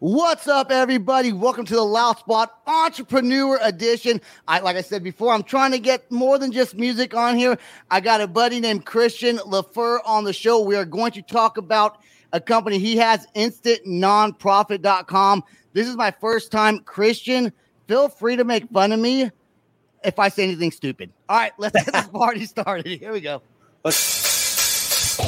What's up, everybody? Welcome to the Loud Spot Entrepreneur Edition. I, like I said before, I'm trying to get more than just music on here. I got a buddy named Christian LeFer on the show. We are going to talk about a company he has, InstantNonprofit.com. This is my first time. Christian, feel free to make fun of me if I say anything stupid. All right, let's get this party started. Here we go. Let's.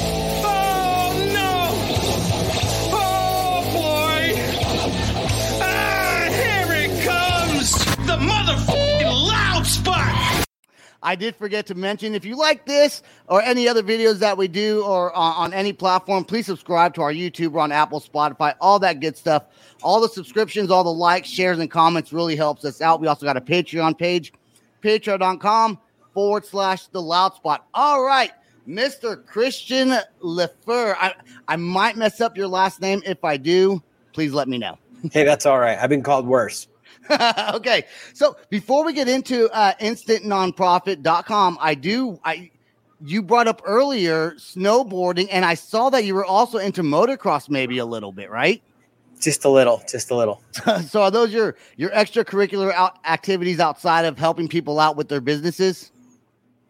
I did forget to mention if you like this or any other videos that we do or on, on any platform, please subscribe to our YouTube. We're on Apple, Spotify, all that good stuff. All the subscriptions, all the likes, shares, and comments really helps us out. We also got a Patreon page, patreon.com forward slash the loud spot. All right, Mr. Christian LeFer. I, I might mess up your last name. If I do, please let me know. Hey, that's all right. I've been called worse. okay. So before we get into uh, instantnonprofit.com, I do I you brought up earlier snowboarding, and I saw that you were also into motocross, maybe a little bit, right? Just a little, just a little. so are those your your extracurricular out activities outside of helping people out with their businesses?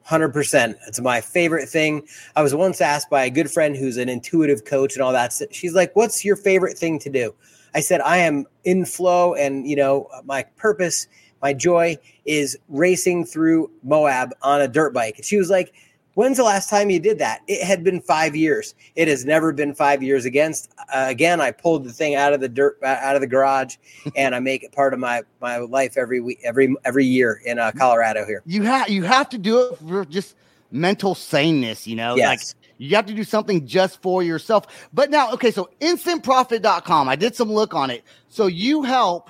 100%. It's my favorite thing. I was once asked by a good friend who's an intuitive coach and all that. She's like, What's your favorite thing to do? I said, I am in flow, and you know, my purpose, my joy is racing through Moab on a dirt bike. And she was like, When's the last time you did that? It had been five years. It has never been five years against. Uh, again, I pulled the thing out of the dirt, uh, out of the garage, and I make it part of my my life every week, every every year in uh, Colorado here. You have you have to do it for just mental saneness, you know. Yes. Like you have to do something just for yourself. But now, okay, so instantprofit.com. I did some look on it. So you help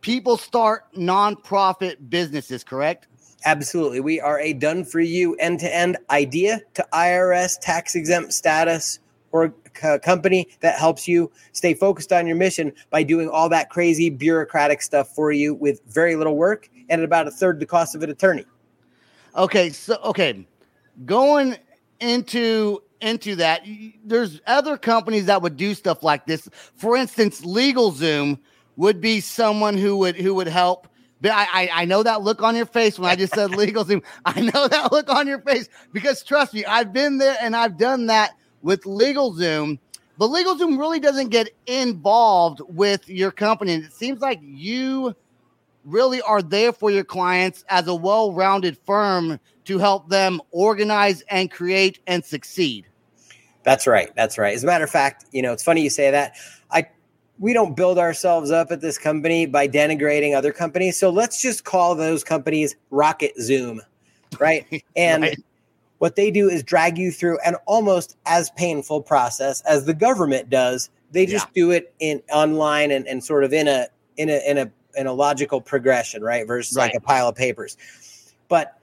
people start nonprofit businesses, correct? Absolutely. We are a done for you end to end idea to IRS tax exempt status or c- company that helps you stay focused on your mission by doing all that crazy bureaucratic stuff for you with very little work and at about a third the cost of an attorney. Okay, so okay, going into into that, there's other companies that would do stuff like this. For instance, LegalZoom would be someone who would who would help. But I, I I know that look on your face when I just said LegalZoom. I know that look on your face because trust me, I've been there and I've done that with LegalZoom. But LegalZoom really doesn't get involved with your company. And it seems like you really are there for your clients as a well-rounded firm to help them organize and create and succeed. That's right. That's right. As a matter of fact, you know, it's funny you say that. I we don't build ourselves up at this company by denigrating other companies. So let's just call those companies Rocket Zoom, right? And Right. what they do is drag you through an almost as painful process as the government does. They just do it in online and, and sort of in a in a in a in a logical progression, right? Versus like a pile of papers. But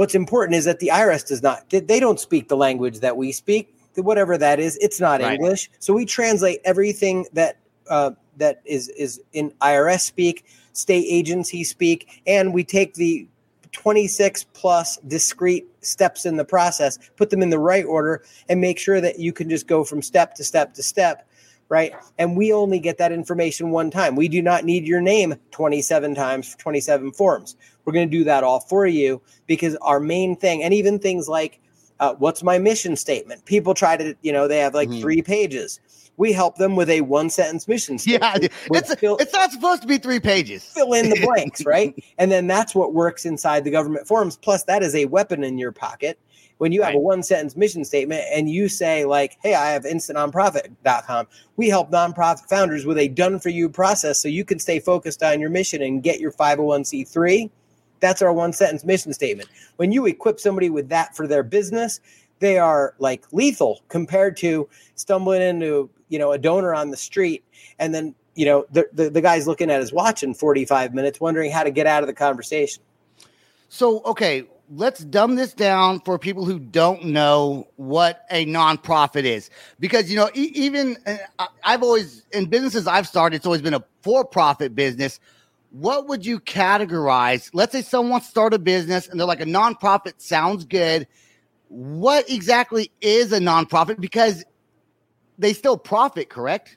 what's important is that the IRS does not they- don't speak the language that we speak, whatever that is. It's not Right. English, so we translate everything that uh, that is is in IRS speak, state agency speak, and we take the 26 plus discrete steps in the process, put them in the right order, and make sure that you can just go from step to step to step, right? And we only get that information one time. We do not need your name 27 times for 27 forms. We're going to do that all for you because our main thing, and even things like, uh, what's my mission statement? People try to, you know, they have like Mhm. three pages. We help them with a one sentence mission statement. Yeah, it's fill- it's not supposed to be three pages. fill in the blanks, right? And then that's what works inside the government forms. Plus, that is a weapon in your pocket. When you have a one sentence mission statement and you say, like, hey, I have instantnonprofit.com, we help nonprofit founders with a done for you process so you can stay focused on your mission and get your 501c3. That's our one sentence mission statement. When you equip somebody with that for their business, they are like lethal compared to stumbling into you know a donor on the street and then you know the, the, the guy's looking at his watch in 45 minutes wondering how to get out of the conversation So, okay, let's dumb this down for people who don't know what a nonprofit is, because you know, e- even uh, I've always in businesses I've started, it's always been a for-profit business. What would you categorize? Let's say someone start a business and they're like a nonprofit sounds good. What exactly is a nonprofit? Because they still profit, correct?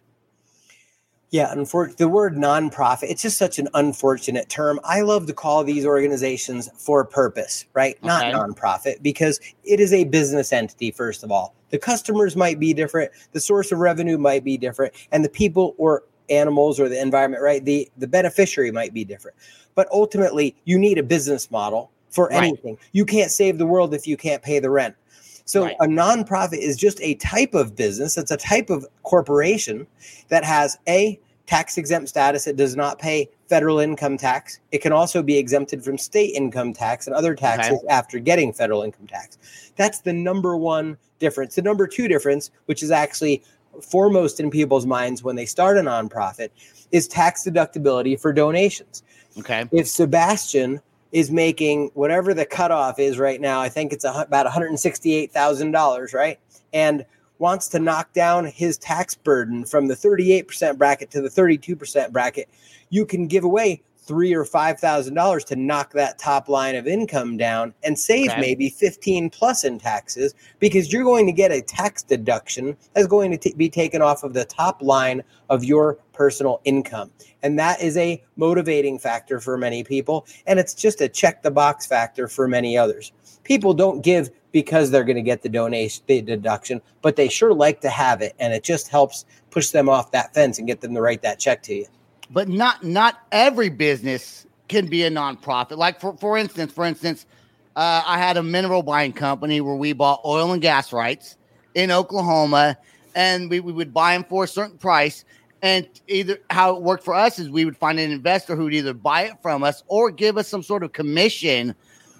Yeah, unfor- the word nonprofit, it's just such an unfortunate term. I love to call these organizations for purpose, right? Not Okay. nonprofit, because it is a business entity, first of all. The customers might be different, the source of revenue might be different, and the people or animals or the environment, right? The the beneficiary might be different. But ultimately, you need a business model for Right. anything. You can't save the world if you can't pay the rent. So Right. a nonprofit is just a type of business. It's a type of corporation that has a tax exempt status. It does not pay federal income tax. It can also be exempted from state income tax and other taxes after getting federal income tax. That's the number one difference. The number two difference, which is actually foremost in people's minds when they start a nonprofit, is tax deductibility for donations Okay. if Sebastian is making whatever the cutoff is right now, I think it's about $168,000, right? And wants to knock down his tax burden from the 38% bracket to the 32% bracket, you can give away three or five thousand dollars to knock that top line of income down and save Okay. maybe 15 plus in taxes because you're going to get a tax deduction that's going to t- be taken off of the top line of your personal income. And that is a motivating factor for many people and it's just a check the box factor for many others. People don't give because they're going to get the donation the deduction but they sure like to have it and it just helps push them off that fence and get them to write that check to you but not not every business can be a nonprofit. Like for for instance, for instance, uh, I had a mineral buying company where we bought oil and gas rights in Oklahoma, and we, we would buy them for a certain price. And either how it worked for us is we would find an investor who would either buy it from us or give us some sort of commission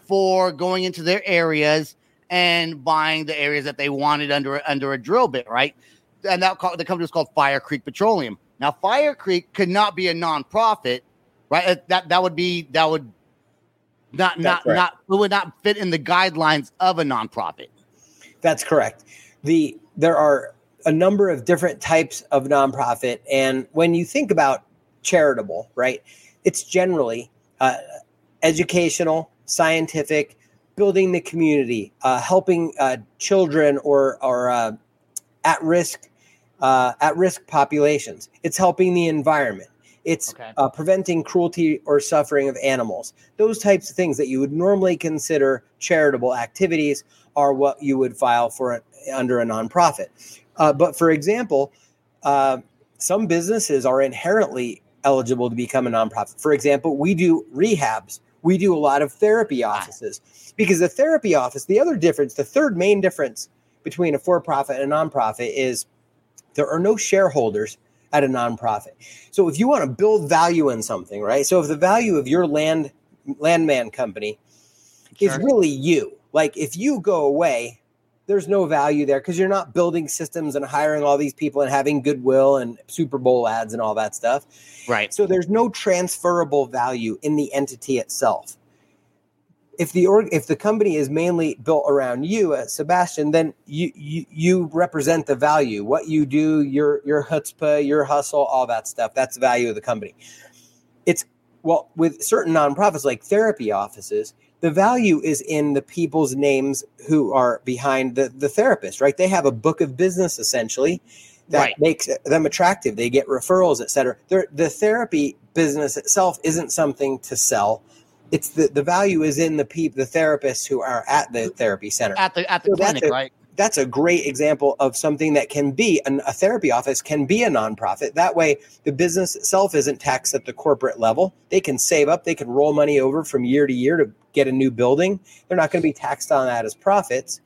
for going into their areas and buying the areas that they wanted under under a drill bit, right? And that the company was called Fire Creek Petroleum. Now, Fire Creek could not be a nonprofit, right? Uh, That that would be that would not not right. not it would not fit in the guidelines of a nonprofit. That's correct. The there are a number of different types of nonprofit, and when you think about charitable, right, it's generally uh, educational, scientific, building the community, uh, helping uh, children or or uh, at risk uh, at risk populations. It's helping the environment. It's Okay. uh, preventing cruelty or suffering of animals. Those types of things that you would normally consider charitable activities are what you would file for it under a nonprofit. Uh, but for example, uh, some businesses are inherently eligible to become a nonprofit. For example, we do rehabs. We do a lot of therapy offices because the therapy office, the other difference, the third main difference between a for profit and a nonprofit is there are no shareholders at a nonprofit. So if you want to build value in something, right? So if the value of your land landman company is really you, like if you go away, there's no value there because you're not building systems and hiring all these people and having goodwill and Super Bowl ads and all that stuff. Right. So there's no transferable value in the entity itself. If the org, if the company is mainly built around you, uh, Sebastian, then you, you you represent the value. What you do, your your chutzpah, your hustle, all that stuff. That's the value of the company. It's well with certain nonprofits like therapy offices. The value is in the people's names who are behind the the therapist. Right? They have a book of business essentially that Right. makes them attractive. They get referrals, et cetera. They're, the therapy business itself isn't something to sell. It's the, the value is in the people, the therapists who are at the therapy center. At the at the So that's clinic, a- right? That's a great example of something that can be an, a therapy office can be a nonprofit. That way, the business itself isn't taxed at the corporate level. They can save up. They can roll money over from year to year to get a new building. They're not going to be taxed on that as profits,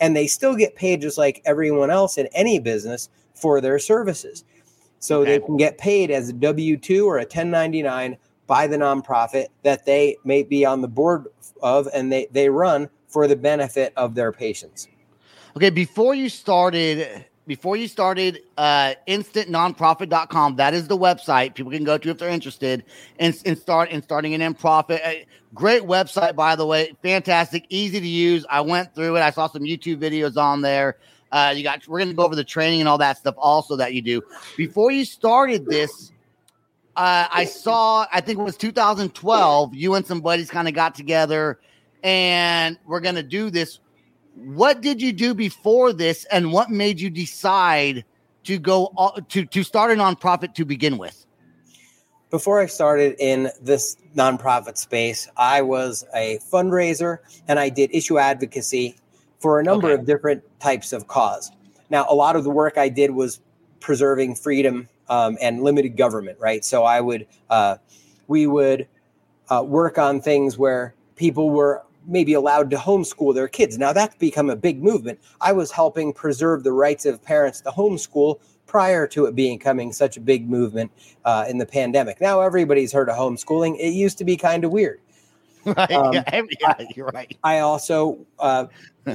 and they still get paid just like everyone else in any business for their services. So they can get paid as a W 2 or a 1099 by the nonprofit that they may be on the board of and they, they run for the benefit of their patients. Okay, before you started before you started uh, instantnonprofit.com. That is the website people can go to if they're interested in, in start in starting an nonprofit. Uh, great website, by the way. Fantastic, easy to use. I went through it. I saw some YouTube videos on there. Uh, you got. We're going to go over the training and all that stuff also that you do. Before you started this, uh, I saw. I think it was 2012. You and some buddies kind of got together, and we're going to do this. What did you do before this, and what made you decide to go to to start a nonprofit to begin with? before I started in this nonprofit space, I was a fundraiser and I did issue advocacy for a number Okay. of different types of cause. Now, a lot of the work I did was preserving freedom um, and limited government, right? So I would, uh, we would uh, work on things where people were maybe allowed to homeschool their kids. Now that's become a big movement. I was helping preserve the rights of parents to homeschool prior to it becoming such a big movement uh, in the pandemic. Now everybody's heard of homeschooling. It used to be kind of weird. Right? Um, yeah, yeah, you're right. I also, uh,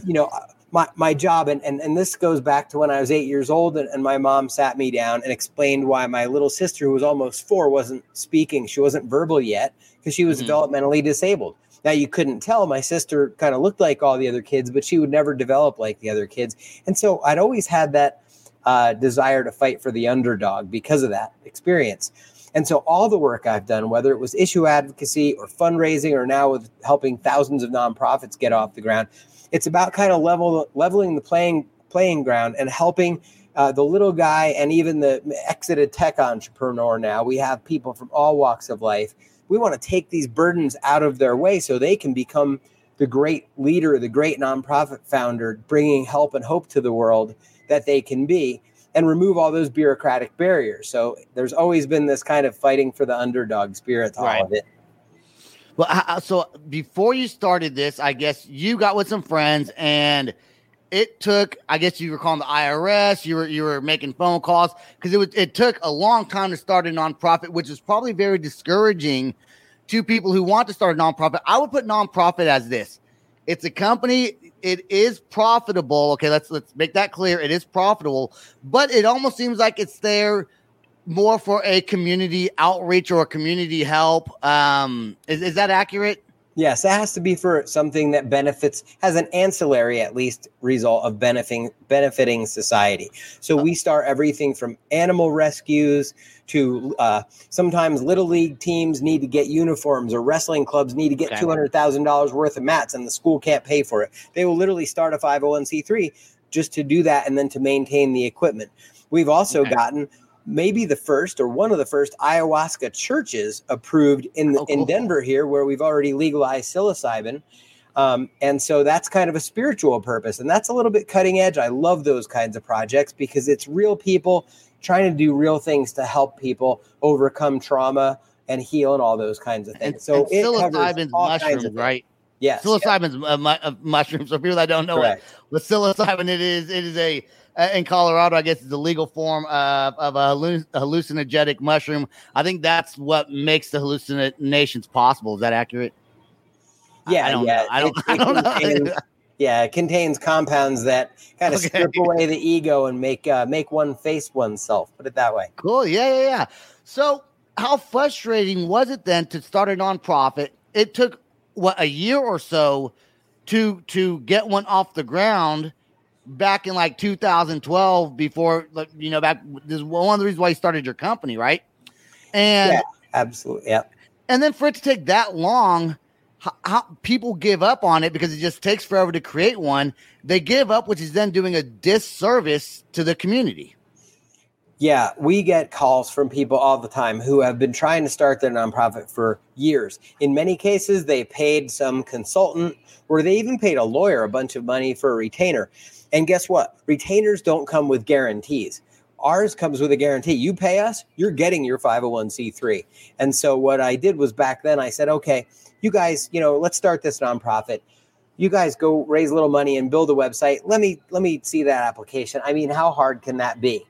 you know, my, my job, and, and, and this goes back to when I was eight years old, and, and my mom sat me down and explained why my little sister, who was almost four, wasn't speaking. She wasn't verbal yet because she was Mhm. developmentally disabled. Now, you couldn't tell my sister kind of looked like all the other kids, but she would never develop like the other kids. And so I'd always had that uh, desire to fight for the underdog because of that experience. And so all the work I've done, whether it was issue advocacy or fundraising or now with helping thousands of nonprofits get off the ground, it's about kind of level leveling the playing playing ground and helping uh, the little guy and even the exited tech entrepreneur now. We have people from all walks of life. We want to take these burdens out of their way so they can become the great leader, the great nonprofit founder, bringing help and hope to the world that they can be and remove all those bureaucratic barriers. So there's always been this kind of fighting for the underdog spirit to Right. all of it. Well, so before you started this, I guess you got with some friends, and it took. I guess you were calling the IRS. You were you were making phone calls because it was. It took a long time to start a nonprofit, which is probably very discouraging to people who want to start a nonprofit. I would put nonprofit as this: it's a company. It is profitable. Okay, let's let's make that clear. It is profitable, but it almost seems like it's there more for a community outreach or a community help. Um, is, is that accurate? Yes, it has to be for something that benefits, has an ancillary at least result of benefiting benefiting society. So we start everything from animal rescues to uh, sometimes little league teams need to get uniforms or wrestling clubs need to get Okay. two hundred thousand dollars worth of mats and the school can't pay for it. They will literally start a five hundred one c three just to do that and then to maintain the equipment. We've also Okay. gotten maybe the first or one of the first ayahuasca churches approved in the, Oh, in. Denver here, where we've already legalized psilocybin. Um, and so that's kind of a spiritual purpose, and that's a little bit cutting edge. I love those kinds of projects because it's real people trying to do real things to help people overcome trauma and heal and all those kinds of things. And, so and it psilocybin's mushrooms, right? Yes, Psilocybin's a, mu- a mushroom. So people that don't know correct. it, with psilocybin, it is it is a uh, in Colorado, I guess it's a legal form of, of a hallucinogenic mushroom. I think that's what makes the hallucinations possible. Is that accurate? Yeah, I don't yeah. know. I don't. It- I don't contains- know. Yeah, it contains compounds that kind of Okay. strip away the ego and make uh, make one face oneself. Put it that way. Cool. Yeah, yeah, yeah. So, how frustrating was it then to start a nonprofit? It took what a year or so to to get one off the ground back in like 2012 before like you know back this is one of the reasons why you started your company, right? And Yeah. Absolutely. Yeah. and then for it to take that long how, how people give up on it because it just takes forever to create one they give up which is then doing a disservice to the community Yeah, we get calls from people all the time who have been trying to start their nonprofit for years. In many cases, they paid some consultant or they even paid a lawyer a bunch of money for a retainer. And guess what? Retainers don't come with guarantees. Ours comes with a guarantee. You pay us, you're getting your 501c3. And so what I did was back then I said, okay, you guys, you know, let's start this nonprofit. You guys go raise a little money and build a website. Let me let me see that application. I mean, how hard can that be?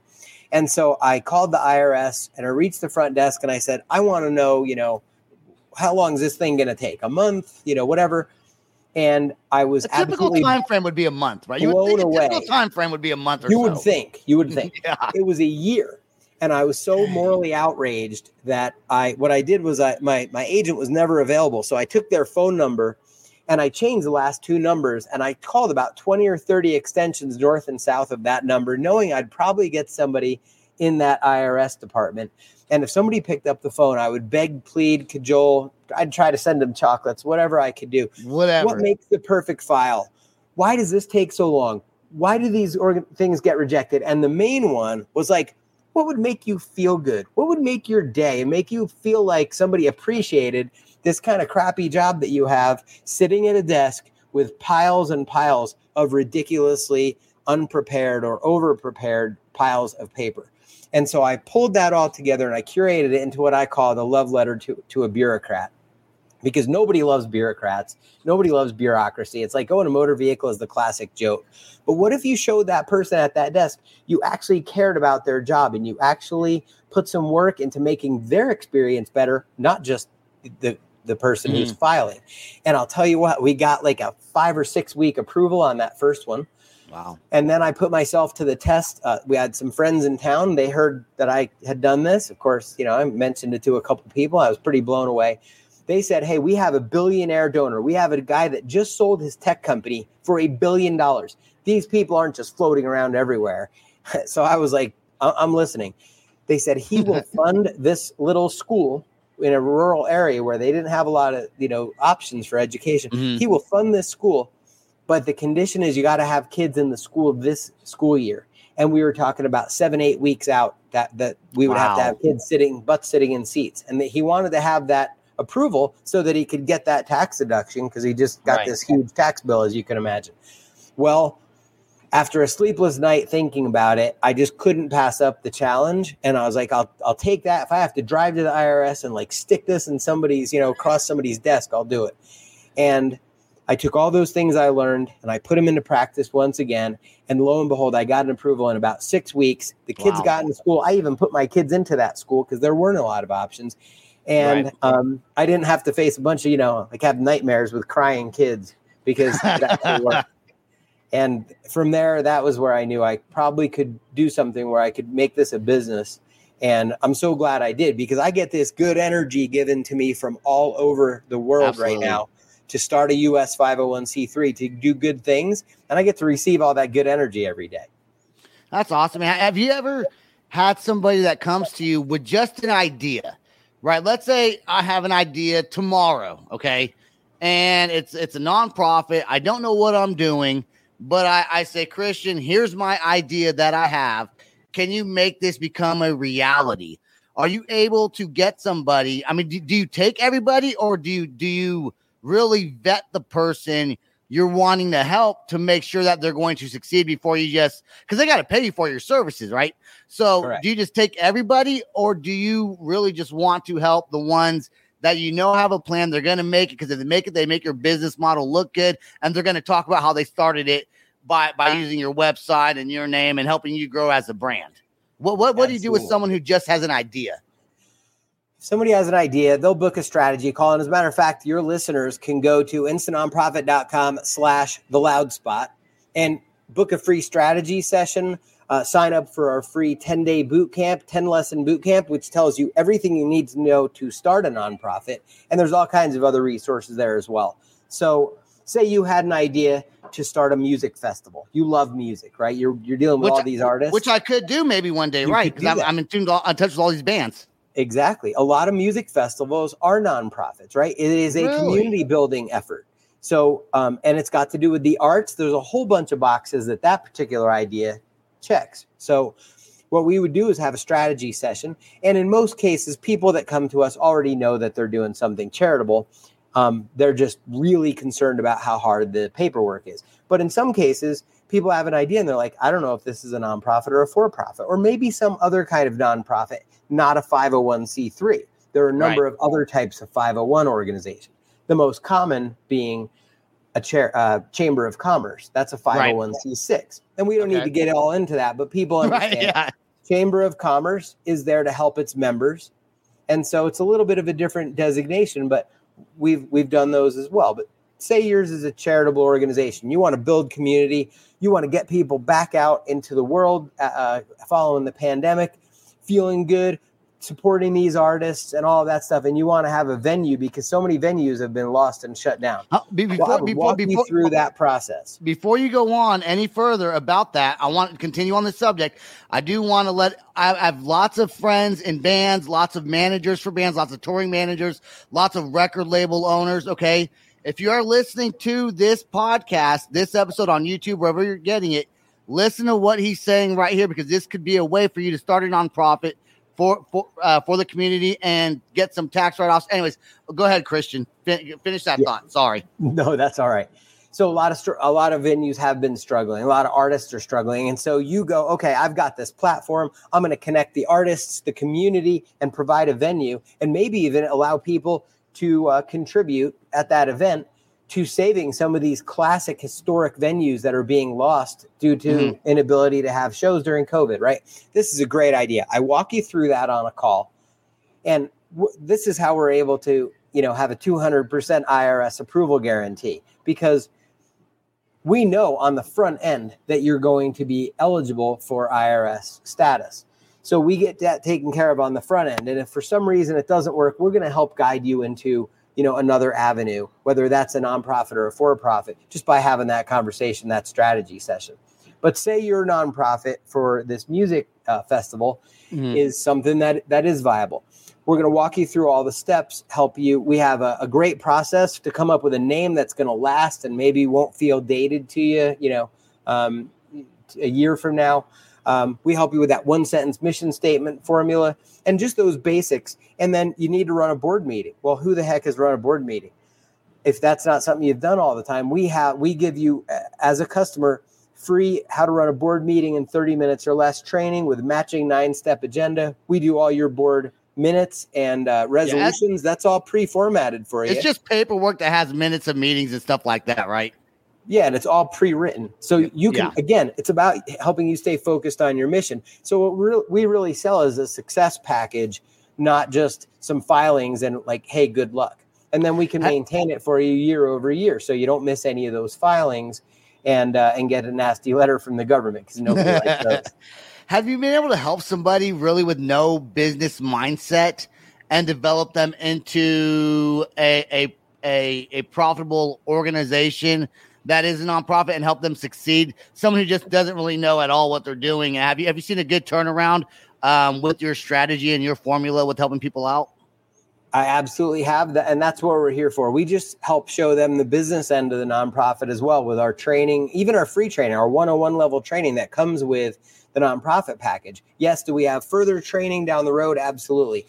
And so I called the IRS and I reached the front desk and I said, I want to know, you know, how long is this thing going to take? A month, you know, whatever. And I was A typical time frame would be a month, right? You would think a typical time frame would be a month or you so. would think you would think Yeah. it was a year and i was so morally outraged that i what i did was i my my agent was never available so i took their phone number and i changed the last two numbers and i called about 20 or 30 extensions north and south of that number knowing i'd probably get somebody in that irs department and if somebody picked up the phone i would beg plead cajole i'd try to send them chocolates whatever i could do Whatever. what makes the perfect file? Why does this take so long? Why do these organ- things get rejected? And the main one was like, what would make you feel good? What would make your day and make you feel like somebody appreciated this kind of crappy job that you have sitting at a desk with piles and piles of ridiculously unprepared or over prepared piles of paper? And so I pulled that all together and I curated it into what I call the love letter to, to a bureaucrat because nobody loves bureaucrats. Nobody loves bureaucracy. It's like going a motor vehicle is the classic joke. But what if you showed that person at that desk you actually cared about their job and you actually put some work into making their experience better, not just the the person who's mm. filing. And I'll tell you what, we got like a 5 or 6 week approval on that first one. Wow. And then I put myself to the test. Uh, we had some friends in town. They heard that I had done this. Of course, you know, I mentioned it to a couple people. I was pretty blown away. They said, Hey, we have a billionaire donor. We have a guy that just sold his tech company for a billion dollars. These people aren't just floating around everywhere. so I was like, I- I'm listening. They said he will fund this little school in a rural area where they didn't have a lot of, you know, options for education. Mhm. He will fund this school but the condition is you got to have kids in the school this school year. And we were talking about seven eight weeks out that that we would have to have kids sitting butt sitting in seats. And that he wanted to have that approval so that he could get that tax deduction because he just got Right. this huge tax bill as you can imagine. Well after a sleepless night thinking about it i just couldn't pass up the challenge. And i was like i'll, I'll take that. If i have to drive to the irs and like stick this in somebody's you know across somebody's desk i'll do it. And I took all those things I learned and I put them into practice once again. And lo and behold, I got an approval in about six weeks. The kids Wow. got in school. I even put my kids into that school because there weren't a lot of options. And Right. um, I didn't have to face a bunch of, you know, like have nightmares with crying kids because that's the work. And from there, that was where I knew I probably could do something where I could make this a business. And I'm so glad I did because I get this good energy given to me from all over the world Absolutely. right now to start a US 501c3 to do good things. And I get to receive all that good energy every day. That's awesome. Have you ever had somebody that comes to you with just an idea, right? Let's say I have an idea tomorrow, okay, and it's it's a nonprofit. I don't know what I'm doing, but I, I say, Christian, here's my idea that I have. Can you make this become a reality? Are you able to get somebody? I mean, do, do you take everybody, or do you do you really vet the person you're wanting to help to make sure that they're going to succeed before you just because they got to pay you for your services, right? So Correct. do you just take everybody, or do you really just want to help the ones that you know have a plan? They're going to make it because if they make it, they make your business model look good, and they're going to talk about how they started it by by using your website and your name and helping you grow as a brand. What what what do you do with someone who just has an idea? Somebody has an idea, they'll book a strategy call. And as a matter of fact, your listeners can go to instantnonprofit.com slash the loud spot and book a free strategy session. Uh, sign up for our free 10 day boot camp, 10 lesson boot camp, which tells you everything you need to know to start a nonprofit. And there's all kinds of other resources there as well. So, say you had an idea to start a music festival. You love music, right? You're, you're dealing with Which all I- these artists. Which I could do maybe one day, You right? Because I'm. I'm in tune, in touch with all these bands. Exactly. A lot of music festivals are nonprofits, right? It is a Really? community building effort. So, um, and it's got to do with the arts. There's a whole bunch of boxes that that particular idea checks. So, what we would do is have a strategy session. And in most cases, people that come to us already know that they're doing something charitable. Um, they're just really concerned about how hard the paperwork is. But in some cases, people have an idea and they're like, I don't know if this is a nonprofit or a for profit, or maybe some other kind of nonprofit, not a 501c3. There are a number of other types of 501 organizations. The most common being a chair, uh, chamber of commerce. That's a 501c6. And we don't need to get all into that, but people understand Right? Yeah. Chamber of Commerce is there to help its members. And so it's a little bit of a different designation, but we've we've done those as well. But say yours is a charitable organization. You want to build community. You want to get people back out into the world uh, uh following the pandemic, feeling good, supporting these artists and all that stuff. And you want to have a venue because so many venues have been lost and shut down. Uh, before, well, before, walk before, you through that process. before you go on any further about that, I want to continue on the subject. I do want to let I, I have lots of friends in bands, lots of managers for bands, lots of touring managers, lots of record label owners. Okay. If you are listening to this podcast, this episode on YouTube, wherever you're getting it, listen to what he's saying right here because this could be a way for you to start a nonprofit for for uh, for the community and get some tax write offs. Anyways, go ahead, Christian. Fin- finish that Yeah. thought. Sorry. No, that's all right. So a lot of str- a lot of venues have been struggling. A lot of artists are struggling, and so you go, okay, I've got this platform. I'm going to connect the artists, the community, and provide a venue, and maybe even allow people to uh, contribute at that event to saving some of these classic historic venues that are being lost due to Mhm. inability to have shows during COVID. Right? This is a great idea. I walk you through that on a call, and w- this is how we're able to you know have a 200% irs approval guarantee because we know on the front end that you're going to be eligible for irs status so we get that taken care of on the front end and if for some reason it doesn't work we're going to help guide you into you know another avenue whether that's a nonprofit or a for-profit just by having that conversation that strategy session but say you're nonprofit for this music uh, festival Mhm. is something that that is viable. We're going to walk you through all the steps, help you. We have a, a great process to come up with a name that's going to last and maybe won't feel dated to you, you know, um, a year from now. Um, we help you with that one sentence mission statement formula and just those basics. And then you need to run a board meeting. Well, who the heck has run a board meeting? If that's not something you've done all the time, we have we give you as a customer free how to run a board meeting in 30 minutes or less training with matching nine step agenda. We do all your board minutes and uh, resolutions. That's all pre formatted for you. It's just paperwork that has minutes of meetings and stuff like that, right? Yeah, and it's all pre-written. So you can Yeah. again, it's about helping you stay focused on your mission. So what we we really sell is a success package, not just some filings and like, hey, good luck. And then we can maintain it for you year over year, so you don't miss any of those filings, and uh, and get a nasty letter from the government because nobody likes those. Have you been able to help somebody really with no business mindset and develop them into a a a, a profitable organization that is a nonprofit and help them succeed? Someone who just doesn't really know at all what they're doing. Have you have you seen a good turnaround um, with your strategy and your formula with helping people out? I absolutely have that, and that's what we're here for. We just help show them the business end of the nonprofit as well with our training, even our free training, our 101 level training that comes with the nonprofit package. Yes, do we have further training down the road? Absolutely.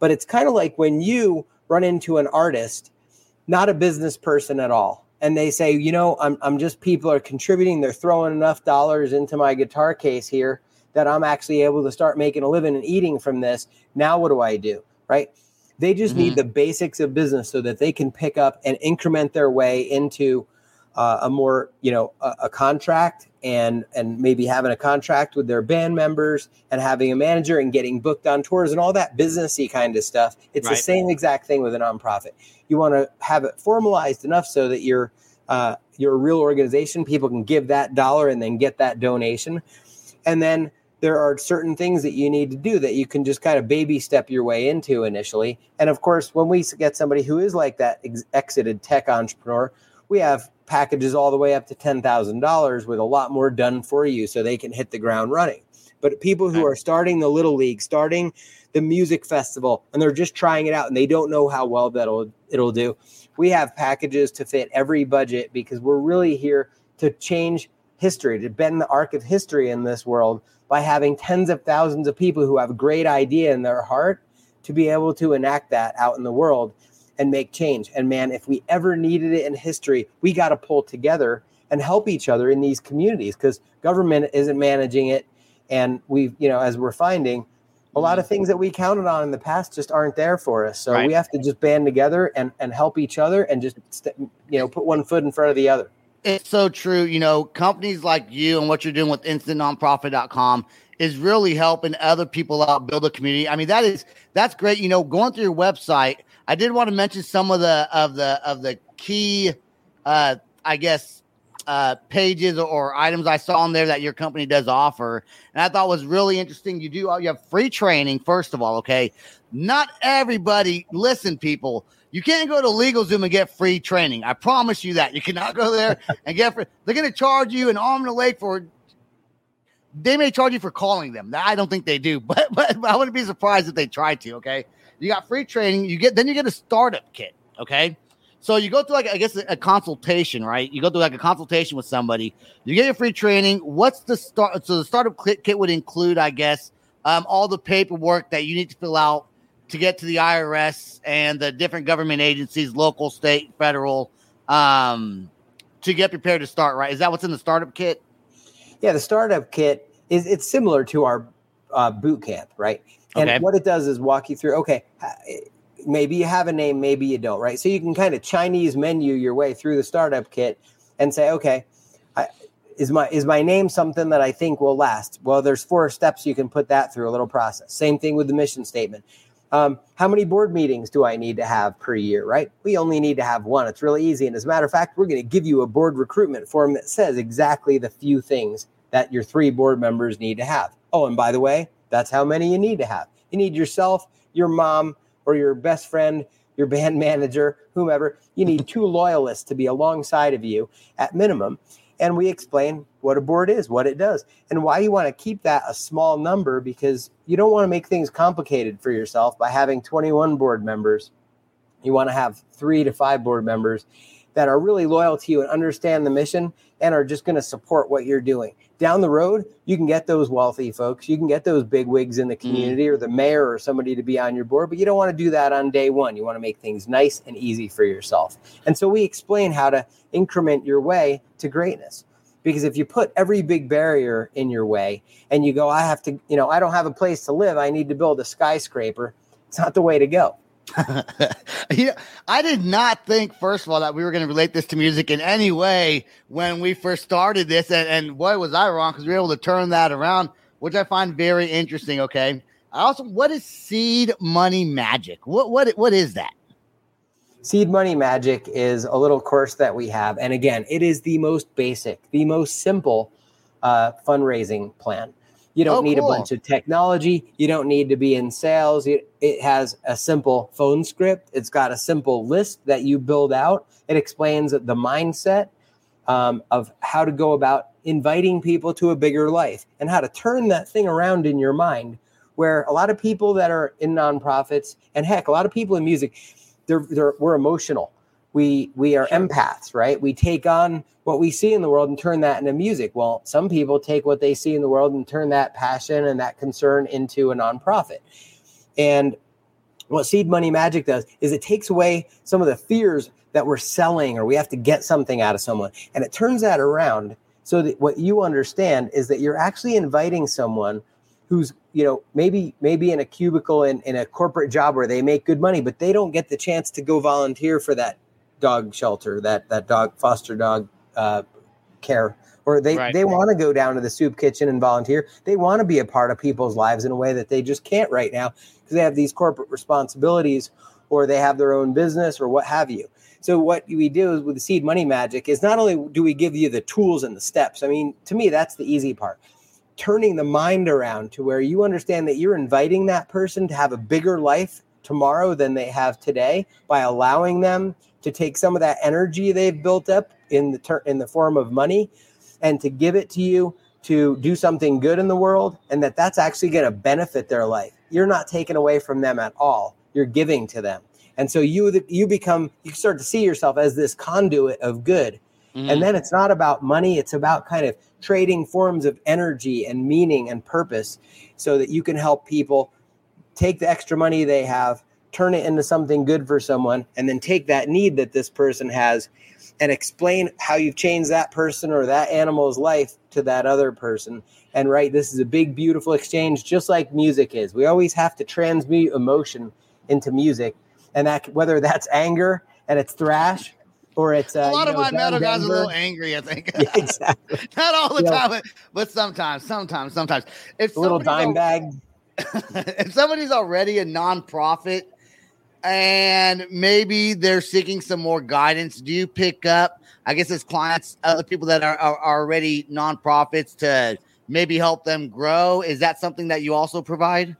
But it's kind of like when you run into an artist, not a business person at all, and they say, you know, I'm, I'm just people are contributing, they're throwing enough dollars into my guitar case here that I'm actually able to start making a living and eating from this. Now, what do I do? Right? They just need mm-hmm. the basics of business so that they can pick up and increment their way into uh, a more, you know, a, a contract and and maybe having a contract with their band members and having a manager and getting booked on tours and all that businessy kind of stuff. It's the same exact thing with a nonprofit. You want to have it formalized enough so that you're uh, you're a real organization. People can give that dollar and then get that donation, and then there are certain things that you need to do that you can just kind of baby step your way into initially. And of course, when we get somebody who is like that ex- exited tech entrepreneur, we have packages all the way up to $10,000 with a lot more done for you so they can hit the ground running. But people who are starting the little league, starting the music festival, and they're just trying it out and they don't know how well that'll it'll do. We have packages to fit every budget because we're really here to change history, to bend the arc of history in this world by having tens of thousands of people who have a great idea in their heart to be able to enact that out in the world and make change. And man, if we ever needed it in history, we got to pull together and help each other in these communities because government isn't managing it. And we've, you know, as we're finding, a lot of things that we counted on in the past just aren't there for us. So Right. we have to just band together and, and help each other and just, st- you know, put one foot in front of the other. It's so true. You know, companies like you and what you're doing with instantnonprofit.com is really helping other people out build a community. I mean, that is that's great. You know, going through your website, I did want to mention some of the of the of the key uh, I guess, uh, pages or items I saw on there that your company does offer, and I thought was really interesting. You do you have free training first of all. Okay, not everybody. Listen, people. You can't go to LegalZoom and get free training. I promise you that. You cannot go there and get free. They're going to charge you an arm and a leg for. They may charge you for calling them. I don't think they do, but but I wouldn't be surprised if they tried to. Okay, you got free training. You get then you get a startup kit. Okay, so you go through like I guess a, a consultation, right? You go through like a consultation with somebody. You get your free training. What's the start? So the startup kit, would include, I guess, um, all the paperwork that you need to fill out to get to the IRS and the different government agencies, local, state, federal, um, to get prepared to start. Right? Is that what's in the startup kit? Yeah, the startup kit is it's similar to our uh, boot camp, right? And Okay. what it does is walk you through. Okay, maybe you have a name, maybe you don't, right? So you can kind of Chinese menu your way through the startup kit and say, okay, I, is my is my name something that I think will last? Well, there's four steps you can put that through a little process. Same thing with the mission statement. Um, how many board meetings do I need to have per year, right? We only need to have one. It's really easy. And as a matter of fact, we're going to give you a board recruitment form that says exactly the few things that your three board members need to have. Oh, and by the way, that's how many you need to have. You need yourself, your mom, or your best friend, your band manager, whomever. You need two loyalists to be alongside of you at minimum. And we explain what a board is, what it does, and why you want to keep that a small number because you don't want to make things complicated for yourself by having 21 board members. You want to have three to five board members that are really loyal to you and understand the mission and are just going to support what you're doing. Down the road, you can get those wealthy folks, you can get those big wigs in the mm. community or the mayor or somebody to be on your board, but you don't want to do that on day one. You want to make things nice and easy for yourself. And so we explain how to increment your way to greatness. Because if you put every big barrier in your way and you go, I have to, you know, I don't have a place to live, I need to build a skyscraper, it's not the way to go. yeah, I did not think, first of all, that we were going to relate this to music in any way when we first started this. And, and boy, was I wrong because we were able to turn that around, which I find very interesting. Okay. I also, what is seed money magic? What, what, what is that? Seed Money Magic is a little course that we have. And again, it is the most basic, the most simple uh, fundraising plan. You don't Oh, need cool. a bunch of technology. You don't need to be in sales. It, has a simple phone script. It's got a simple list that you build out. It explains the mindset um, of how to go about inviting people to a bigger life and how to turn that thing around in your mind. Where a lot of people that are in nonprofits and heck, a lot of people in music, they're, they're we're emotional. We we are empaths, right? We take on what we see in the world and turn that into music. Well, some people take what they see in the world and turn that passion and that concern into a nonprofit. And what Seed Money Magic does is it takes away some of the fears that we're selling or we have to get something out of someone, and it turns that around so that what you understand is that you're actually inviting someone who's you know maybe maybe in a cubicle in, in a corporate job where they make good money but they don't get the chance to go volunteer for that dog shelter that that dog foster dog uh, care or they Right. they want to go down to the soup kitchen and volunteer. They want to be a part of people's lives in a way that they just can't right now because they have these corporate responsibilities or they have their own business or what have you. So what we do is with the seed money magic is not only do we give you the tools and the steps i mean to me that's the easy part. Turning the mind around to where you understand that you're inviting that person to have a bigger life tomorrow than they have today by allowing them to take some of that energy they've built up in the ter- in the form of money and to give it to you to do something good in the world and that that's actually going to benefit their life. You're not taking away from them at all. You're giving to them. And so you you become you start to see yourself as this conduit of good. Mm-hmm. And then it's not about money, it's about kind of trading forms of energy and meaning and purpose so that you can help people take the extra money they have, turn it into something good for someone, and then take that need that this person has and explain how you've changed that person or that animal's life to that other person. And right, this is a big, beautiful exchange, just like music is. We always have to transmute emotion into music, and that whether that's anger and it's thrash. Or it's uh, a lot you of know, my metal guys are a little angry, I think. Yeah, exactly. Not all the time, but, but sometimes, sometimes, sometimes. If A little dime bag. if somebody's already a nonprofit and maybe they're seeking some more guidance, do you pick up? I guess as clients, other people that are, are, already nonprofits to maybe help them grow. Is that something that you also provide?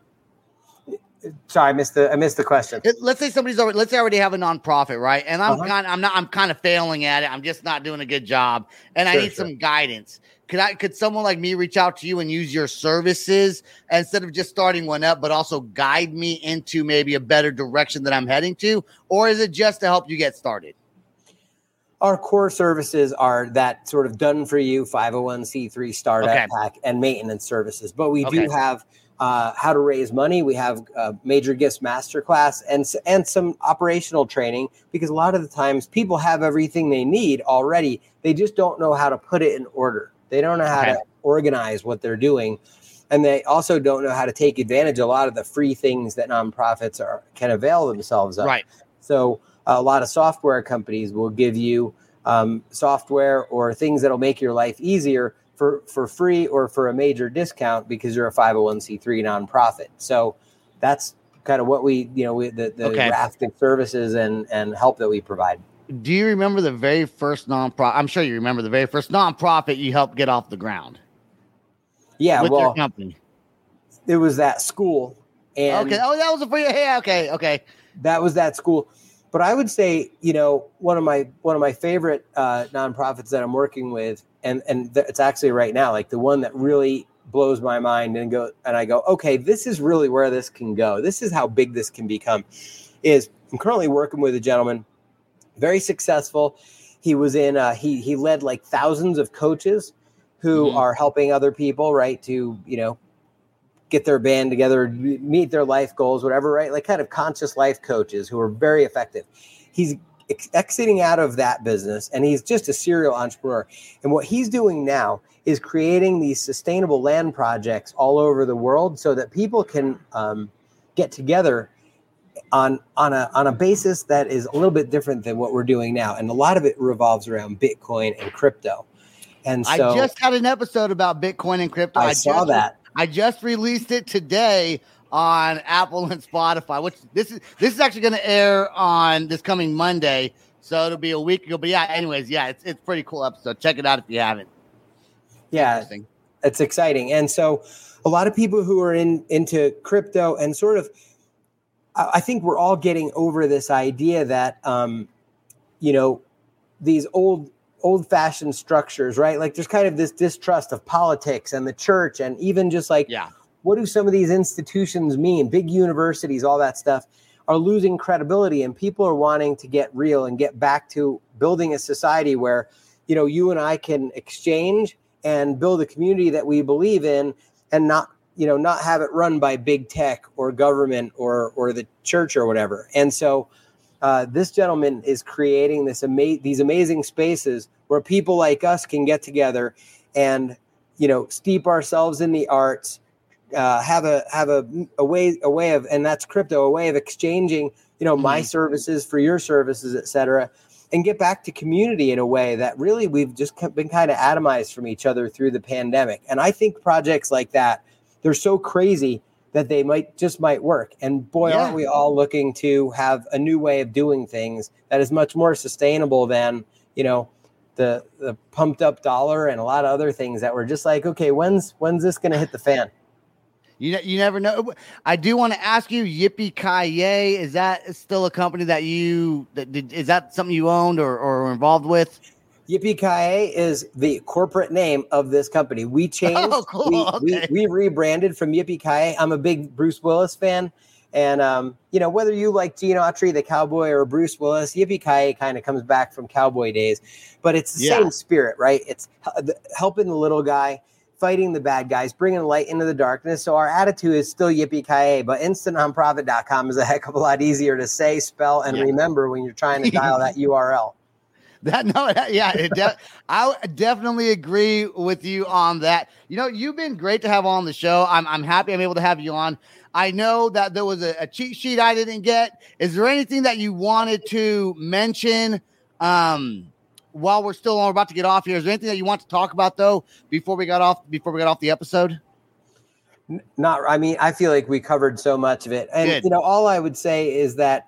Sorry, I missed the I missed the question. Let's say somebody's already let's say I already have a nonprofit, right? And I'm Uh-huh. kind I'm not I'm kind of failing at it. I'm just not doing a good job. And I need sure. some guidance. Could I could someone like me reach out to you and use your services instead of just starting one up, but also guide me into maybe a better direction that I'm heading to? Or is it just to help you get started? Our core services are that sort of done for you 501c3 startup Okay. pack and maintenance services. But we do have uh, how to raise money. We have uh, major gifts masterclass and and some operational training because a lot of the times people have everything they need already. They just don't know how to put it in order. They don't know how Okay. to organize what they're doing. And they also don't know how to take advantage of a lot of the free things that nonprofits are can avail themselves of. Right. So a lot of software companies will give you um, software or things that'll make your life easier for, for free or for a major discount because you're a 501c3 nonprofit. So that's kind of what we, you know, we, the, the Okay. raft of services and, and help that we provide. Do you remember the very first nonprofit? I'm sure you remember the very first nonprofit you helped get off the ground Yeah, with well, your company. it was that school. And okay. Oh, that was a free. Yeah. Okay. Okay. that was that school. But I would say, you know, one of my one of my favorite uh, nonprofits that I'm working with, and and th- it's actually right now, like the one that really blows my mind, and go and I go, okay, this is really where this can go. This is how big this can become. Is I'm currently working with a gentleman, very successful. He was in. Uh, he he led like thousands of coaches who Mhm. are helping other people, right, to you know get their band together, meet their life goals, whatever, right? Like kind of conscious life coaches who are very effective. He's ex- exiting out of that business and he's just a serial entrepreneur. And what he's doing now is creating these sustainable land projects all over the world so that people can um, get together on on a on a basis that is a little bit different than what we're doing now. And a lot of it revolves around Bitcoin and crypto. And so I just had an episode about Bitcoin and crypto. I saw just, that. I just released it today on Apple and Spotify. Which this is this is actually going to air on this coming Monday, so it'll be a week ago. But yeah, anyways, yeah, it's it's pretty cool episode. Check it out if you haven't. Yeah, it's exciting and so a lot of people who are in into crypto and sort of i think we're all getting over this idea that um you know these old old fashioned structures right like there's kind of this distrust of politics and the church and even just like Yeah. what do some of these institutions mean big universities all that stuff are losing credibility and people are wanting to get real and get back to building a society where you know you and i can exchange and build a community that we believe in and not you know not have it run by big tech or government or or the church or whatever and so uh, this gentleman is creating this ama- these amazing spaces where people like us can get together and you know steep ourselves in the arts uh, have a have a, a way a way of and that's crypto a way of exchanging you know my Mhm. services for your services et cetera and get back to community in a way that really we've just been kind of atomized from each other through the pandemic and i think projects like that they're so crazy that they might just might work and boy Yeah. aren't we all looking to have a new way of doing things that is much more sustainable than you know the the pumped up dollar and a lot of other things that were just like okay when's when's this going to hit the fan You you never know. I do want to ask you, Yippee Yay, is that still a company that you that did, is that something you owned or or involved with? Yippee is the corporate name of this company. We changed. Oh, cool. We, Okay. we, we rebranded from Yippee. I'm a big Bruce Willis fan. And, um, you know, whether you like Gene Autry, the cowboy, or Bruce Willis, Yippee Ki kind of comes back from cowboy days. But it's the Yeah. same spirit, right? It's helping the little guy, fighting the bad guys, bringing light into the darkness. So our attitude is still Yippee Ki, but instantnonprofit.com is a heck of a lot easier to say, spell, and Yeah. remember when you're trying to dial that URL. That no, that, yeah, it de- I definitely agree with you on that. You know, you've been great to have on the show. I'm I'm happy I'm able to have you on. I know that there was a, a cheat sheet I didn't get. Is there anything that you wanted to mention um while we're still on, we're about to get off here? Is there anything that you want to talk about though before we got off before we got off the episode? not i mean i feel like we covered so much of it and Good. you know all i would say is that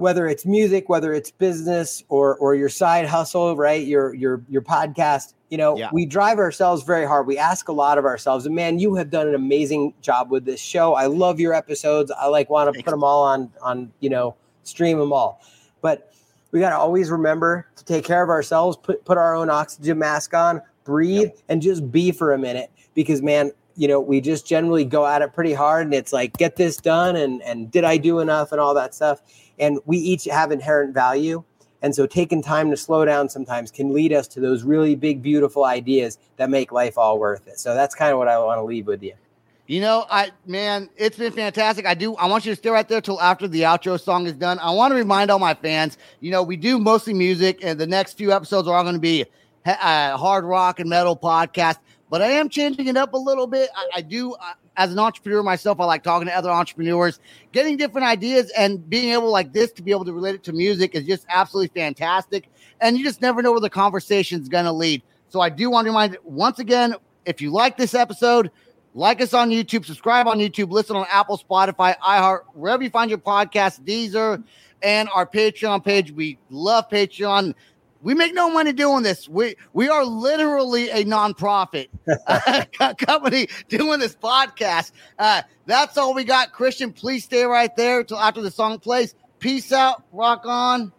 whether it's music, whether it's business or or your side hustle, right? Your your your podcast. You know, Yeah. we drive ourselves very hard. We ask a lot of ourselves. And man, you have done an amazing job with this show. I love your episodes. I like want to put them all on on you know stream them all. But we got to always remember to take care of ourselves. Put put our own oxygen mask on, breathe, and just be for a minute. Because man, you know, we just generally go at it pretty hard, and it's like get this done, and and did I do enough, and all that stuff. And we each have inherent value. And so taking time to slow down sometimes can lead us to those really big, beautiful ideas that make life all worth it. So that's kind of what I want to leave with you. You know, I man, it's been fantastic. I do. I want you to stay right there till after the outro song is done. I want to remind all my fans. You know, we do mostly music, and the next few episodes are all going to be uh, hard rock and metal podcast. But I am changing it up a little bit. I, I do, as an entrepreneur myself, I like talking to other entrepreneurs, getting different ideas, and being able like this to be able to relate it to music is just absolutely fantastic. And you just never know where the conversation is going to lead. So I do want to remind once again, if you like this episode, like us on YouTube, subscribe on YouTube, listen on Apple, Spotify, iHeart, wherever you find your podcast, Deezer, and our Patreon page. We love Patreon. We make no money doing this. We we are literally a nonprofit uh, company doing this podcast. Uh, that's all we got. Christian, please stay right there till after the song plays. Peace out, rock on,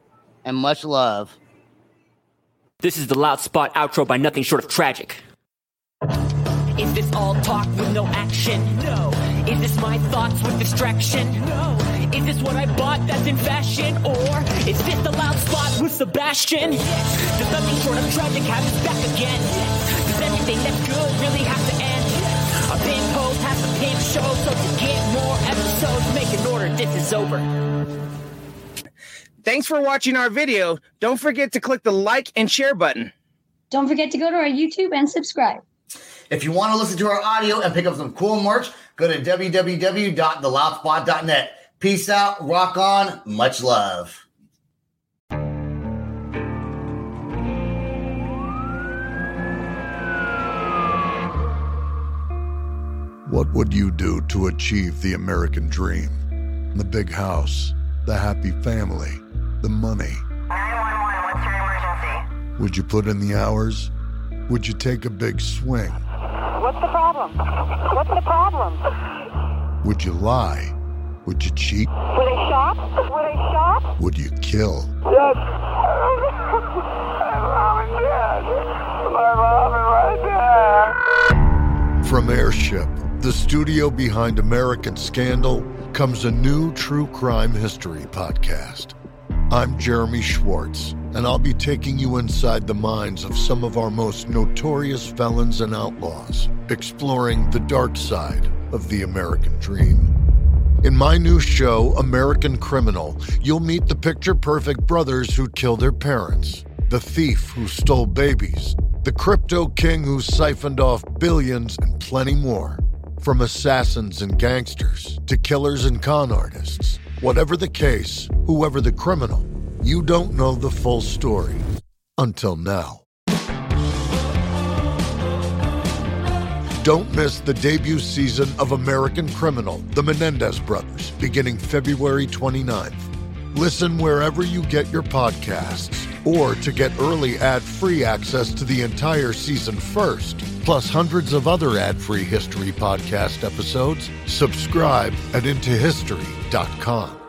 and much love. This is the Loud Spot outro by nothing short of tragic. Is this all talk with no action? No. Is this my thoughts with distraction? No. Is this what I bought that's in fashion? Or is this the loud spot with Sebastian? Yes. Does nothing short of tragic have us back again? Yes. Does everything that's good really have to end? Yes. A pin post has to pin show, so to get more episodes, make an order. This is over. Thanks for watching our video. Don't forget to click the like and share button. Don't forget to go to our YouTube and subscribe. If you want to listen to our audio and pick up some cool merch, go to www.theloudspot.net. Peace out, rock on, much love. What would you do to achieve the American dream? The big house, the happy family, the money. 911, what's your emergency? Would you put in the hours? Would you take a big swing? What's the problem? What's the problem? Would you lie? Would you cheat? Would they shot? Would they shot? Would you kill? Yes. My mom is dead. My mom is right there. From Airship, the studio behind American Scandal, comes a new true crime history podcast. I'm Jeremy Schwartz, and I'll be taking you inside the minds of some of our most notorious felons and outlaws, exploring the dark side of the American dream. In my new show, American Criminal, you'll meet the picture perfect brothers who killed their parents, the thief who stole babies, the crypto king who siphoned off billions, and plenty more. From assassins and gangsters to killers and con artists. Whatever the case, whoever the criminal, you don't know the full story. Until now. Don't miss the debut season of American Criminal, The Menendez Brothers, beginning February 29th. Listen wherever you get your podcasts, or to get early ad free access to the entire season first, plus hundreds of other ad free history podcast episodes, subscribe at IntoHistory.com.